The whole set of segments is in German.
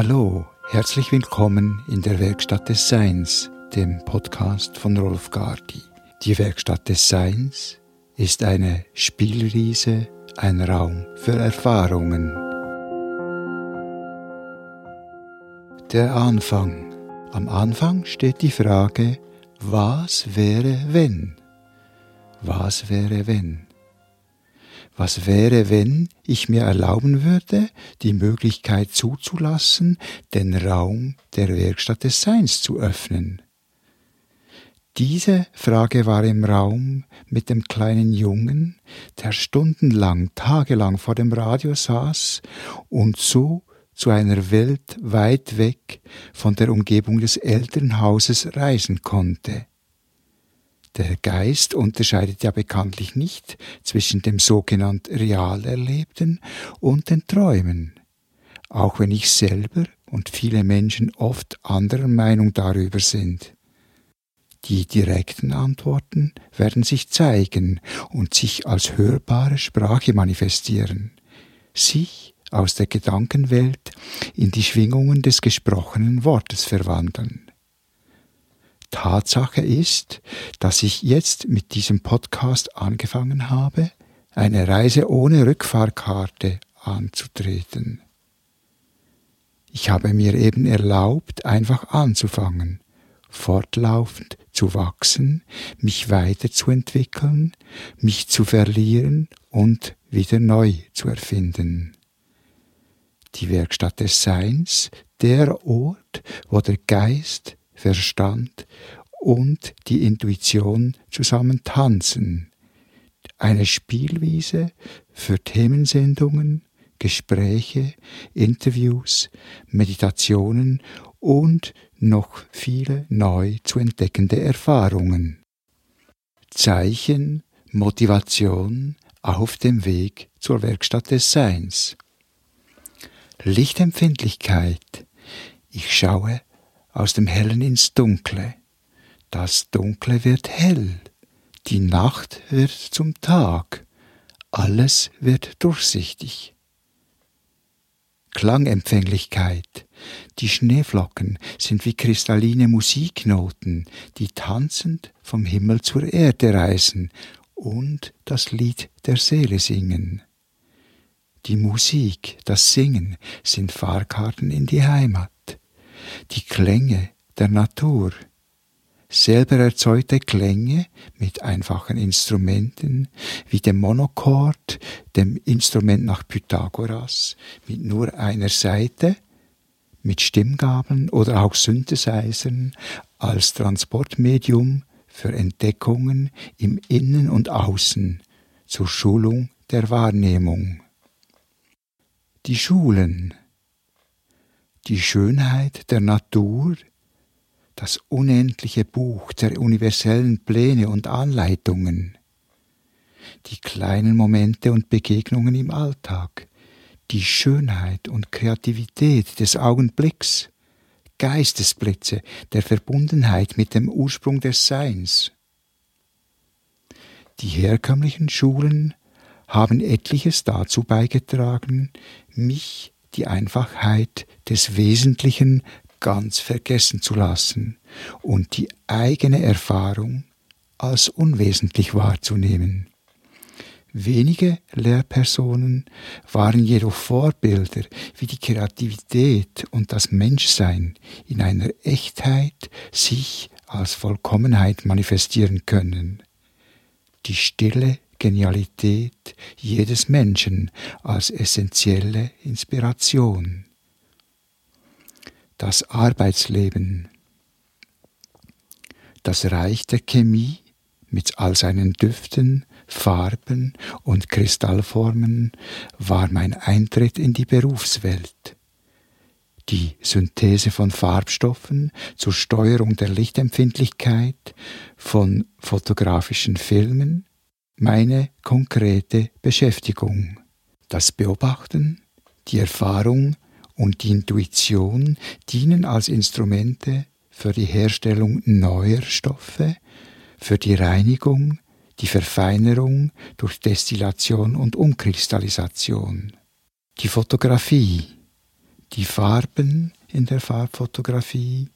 Hallo, herzlich willkommen in der Werkstatt des Seins, dem Podcast von Rolf Gardi. Die Werkstatt des Seins ist eine Spielwiese, ein Raum für Erfahrungen. Der Anfang. Am Anfang steht die Frage, was wäre wenn? Was wäre wenn? Was wäre, wenn ich mir erlauben würde, die Möglichkeit zuzulassen, den Raum der Werkstatt des Seins zu öffnen? Diese Frage war im Raum mit dem kleinen Jungen, der stundenlang, tagelang vor dem Radio saß und so zu einer Welt weit weg von der Umgebung des Elternhauses reisen konnte. Der Geist unterscheidet ja bekanntlich nicht zwischen dem sogenannt real Erlebten und den Träumen, auch wenn ich selber und viele Menschen oft anderer Meinung darüber sind. Die direkten Antworten werden sich zeigen und sich als hörbare Sprache manifestieren, sich aus der Gedankenwelt in die Schwingungen des gesprochenen Wortes verwandeln. Tatsache ist, dass ich jetzt mit diesem Podcast angefangen habe, eine Reise ohne Rückfahrkarte anzutreten. Ich habe mir eben erlaubt, einfach anzufangen, fortlaufend zu wachsen, mich weiterzuentwickeln, mich zu verlieren und wieder neu zu erfinden. Die Werkstatt des Seins, der Ort, wo der Geist Verstand und die Intuition zusammen tanzen. Eine Spielwiese für Themensendungen, Gespräche, Interviews, Meditationen und noch viele neu zu entdeckende Erfahrungen. Zeichen, Motivation auf dem Weg zur Werkstatt des Seins. Lichtempfindlichkeit. Ich schaue aus dem Hellen ins Dunkle. Das Dunkle wird hell, die Nacht wird zum Tag, alles wird durchsichtig. Klangempfänglichkeit. Die Schneeflocken sind wie kristalline Musiknoten, die tanzend vom Himmel zur Erde reisen und das Lied der Seele singen. Die Musik, das Singen sind Fahrkarten in die Heimat die Klänge der Natur, selber erzeugte Klänge mit einfachen Instrumenten wie dem Monochord, dem Instrument nach Pythagoras, mit nur einer Seite, mit Stimmgabeln oder auch Synthesizern als Transportmedium für Entdeckungen im Innen und Außen zur Schulung der Wahrnehmung. Die Schulen die Schönheit der Natur, das unendliche Buch der universellen Pläne und Anleitungen, die kleinen Momente und Begegnungen im Alltag, die Schönheit und Kreativität des Augenblicks, Geistesblitze der Verbundenheit mit dem Ursprung des Seins. Die herkömmlichen Schulen haben etliches dazu beigetragen, mich die Einfachheit des Wesentlichen ganz vergessen zu lassen und die eigene Erfahrung als unwesentlich wahrzunehmen. Wenige Lehrpersonen waren jedoch Vorbilder, wie die Kreativität und das Menschsein in einer Echtheit sich als Vollkommenheit manifestieren können. Die stille Genialität jedes Menschen als essentielle Inspiration. Das Arbeitsleben, das Reich der Chemie mit all seinen Düften, Farben und Kristallformen war mein Eintritt in die Berufswelt. Die Synthese von Farbstoffen zur Steuerung der Lichtempfindlichkeit, von fotografischen Filmen, meine konkrete Beschäftigung. Das Beobachten, die Erfahrung und die Intuition dienen als Instrumente für die Herstellung neuer Stoffe, für die Reinigung, die Verfeinerung durch Destillation und Umkristallisation. Die Fotografie Die Farben in der Farbfotografie,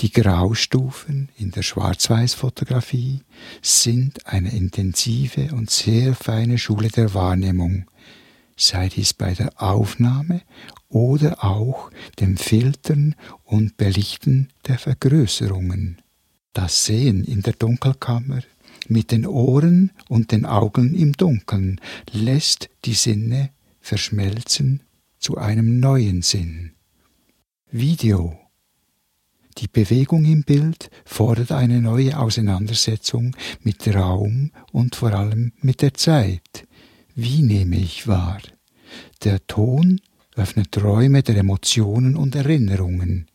die Graustufen in der Schwarz-Weiß-Fotografie sind eine intensive und sehr feine Schule der Wahrnehmung, sei dies bei der Aufnahme oder auch dem Filtern und Belichten der Vergrößerungen. Das Sehen in der Dunkelkammer mit den Ohren und den Augen im Dunkeln lässt die Sinne verschmelzen zu einem neuen Sinn. Video. Die Bewegung im Bild fordert eine neue Auseinandersetzung mit Raum und vor allem mit der Zeit. Wie nehme ich wahr? Der Ton öffnet Räume der Emotionen und Erinnerungen.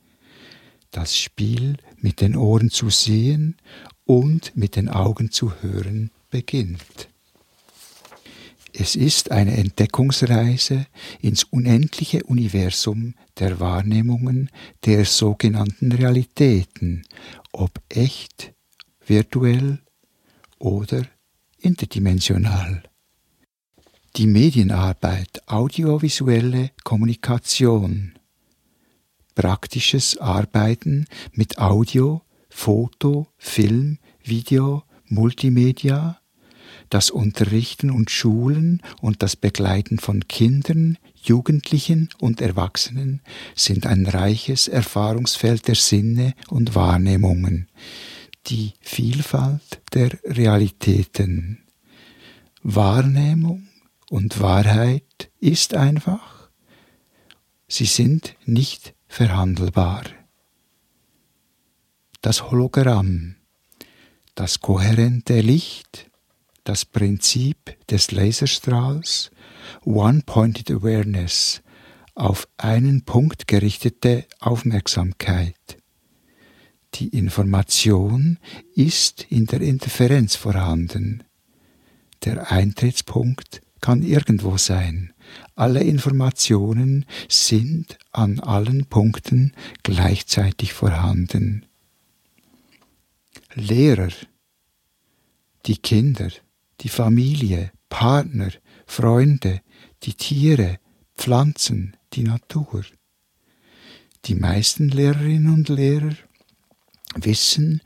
Das Spiel mit den Ohren zu sehen und mit den Augen zu hören beginnt. Es ist eine Entdeckungsreise ins unendliche Universum der Wahrnehmungen der sogenannten Realitäten, ob echt, virtuell oder interdimensional. Die Medienarbeit, audiovisuelle Kommunikation, praktisches Arbeiten mit Audio, Foto, Film, Video, Multimedia, das Unterrichten und Schulen und das Begleiten von Kindern, Jugendlichen und Erwachsenen sind ein reiches Erfahrungsfeld der Sinne und Wahrnehmungen, die Vielfalt der Realitäten. Wahrnehmung und Wahrheit ist einfach, sie sind nicht verhandelbar. Das Hologramm, das kohärente Licht, das Prinzip des Laserstrahls, One-Pointed Awareness, auf einen Punkt gerichtete Aufmerksamkeit. Die Information ist in der Interferenz vorhanden. Der Eintrittspunkt kann irgendwo sein. Alle Informationen sind an allen Punkten gleichzeitig vorhanden. Lehrer, die Kinder, die Familie, Partner, Freunde, die Tiere, Pflanzen, die Natur. Die meisten Lehrerinnen und Lehrer wissen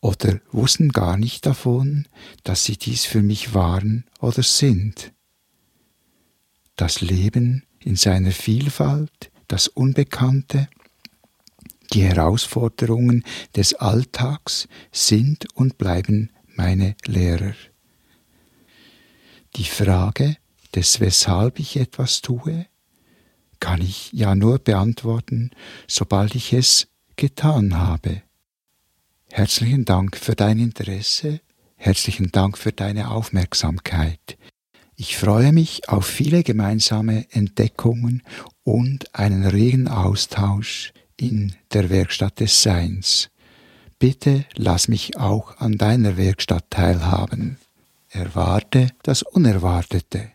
oder wussten gar nicht davon, dass sie dies für mich waren oder sind. Das Leben in seiner Vielfalt, das Unbekannte, die Herausforderungen des Alltags sind und bleiben meine Lehrer. Die Frage des Weshalb ich etwas tue, kann ich ja nur beantworten, sobald ich es getan habe. Herzlichen Dank für dein Interesse, herzlichen Dank für deine Aufmerksamkeit. Ich freue mich auf viele gemeinsame Entdeckungen und einen regen Austausch in der Werkstatt des Seins. Bitte lass mich auch an deiner Werkstatt teilhaben. Erwarte das Unerwartete.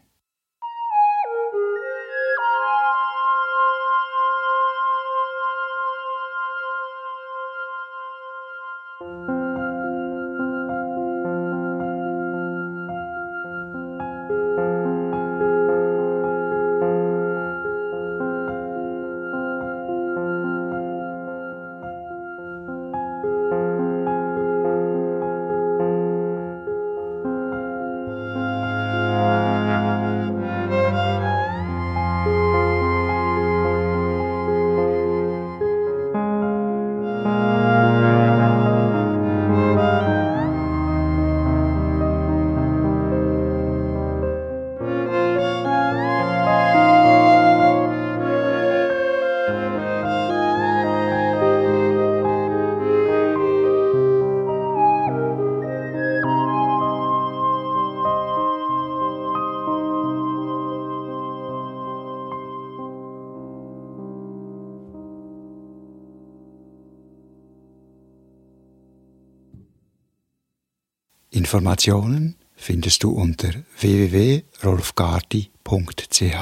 Informationen findest du unter www.rolfgardi.ch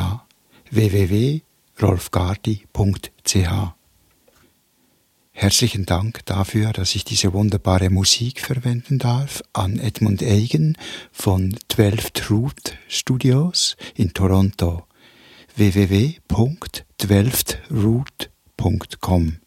www.rolfgardi.ch Herzlichen Dank dafür, dass ich diese wunderbare Musik verwenden darf an Edmund Eigen von 12 Truth Studios in Toronto www.12 twelfthroot.com.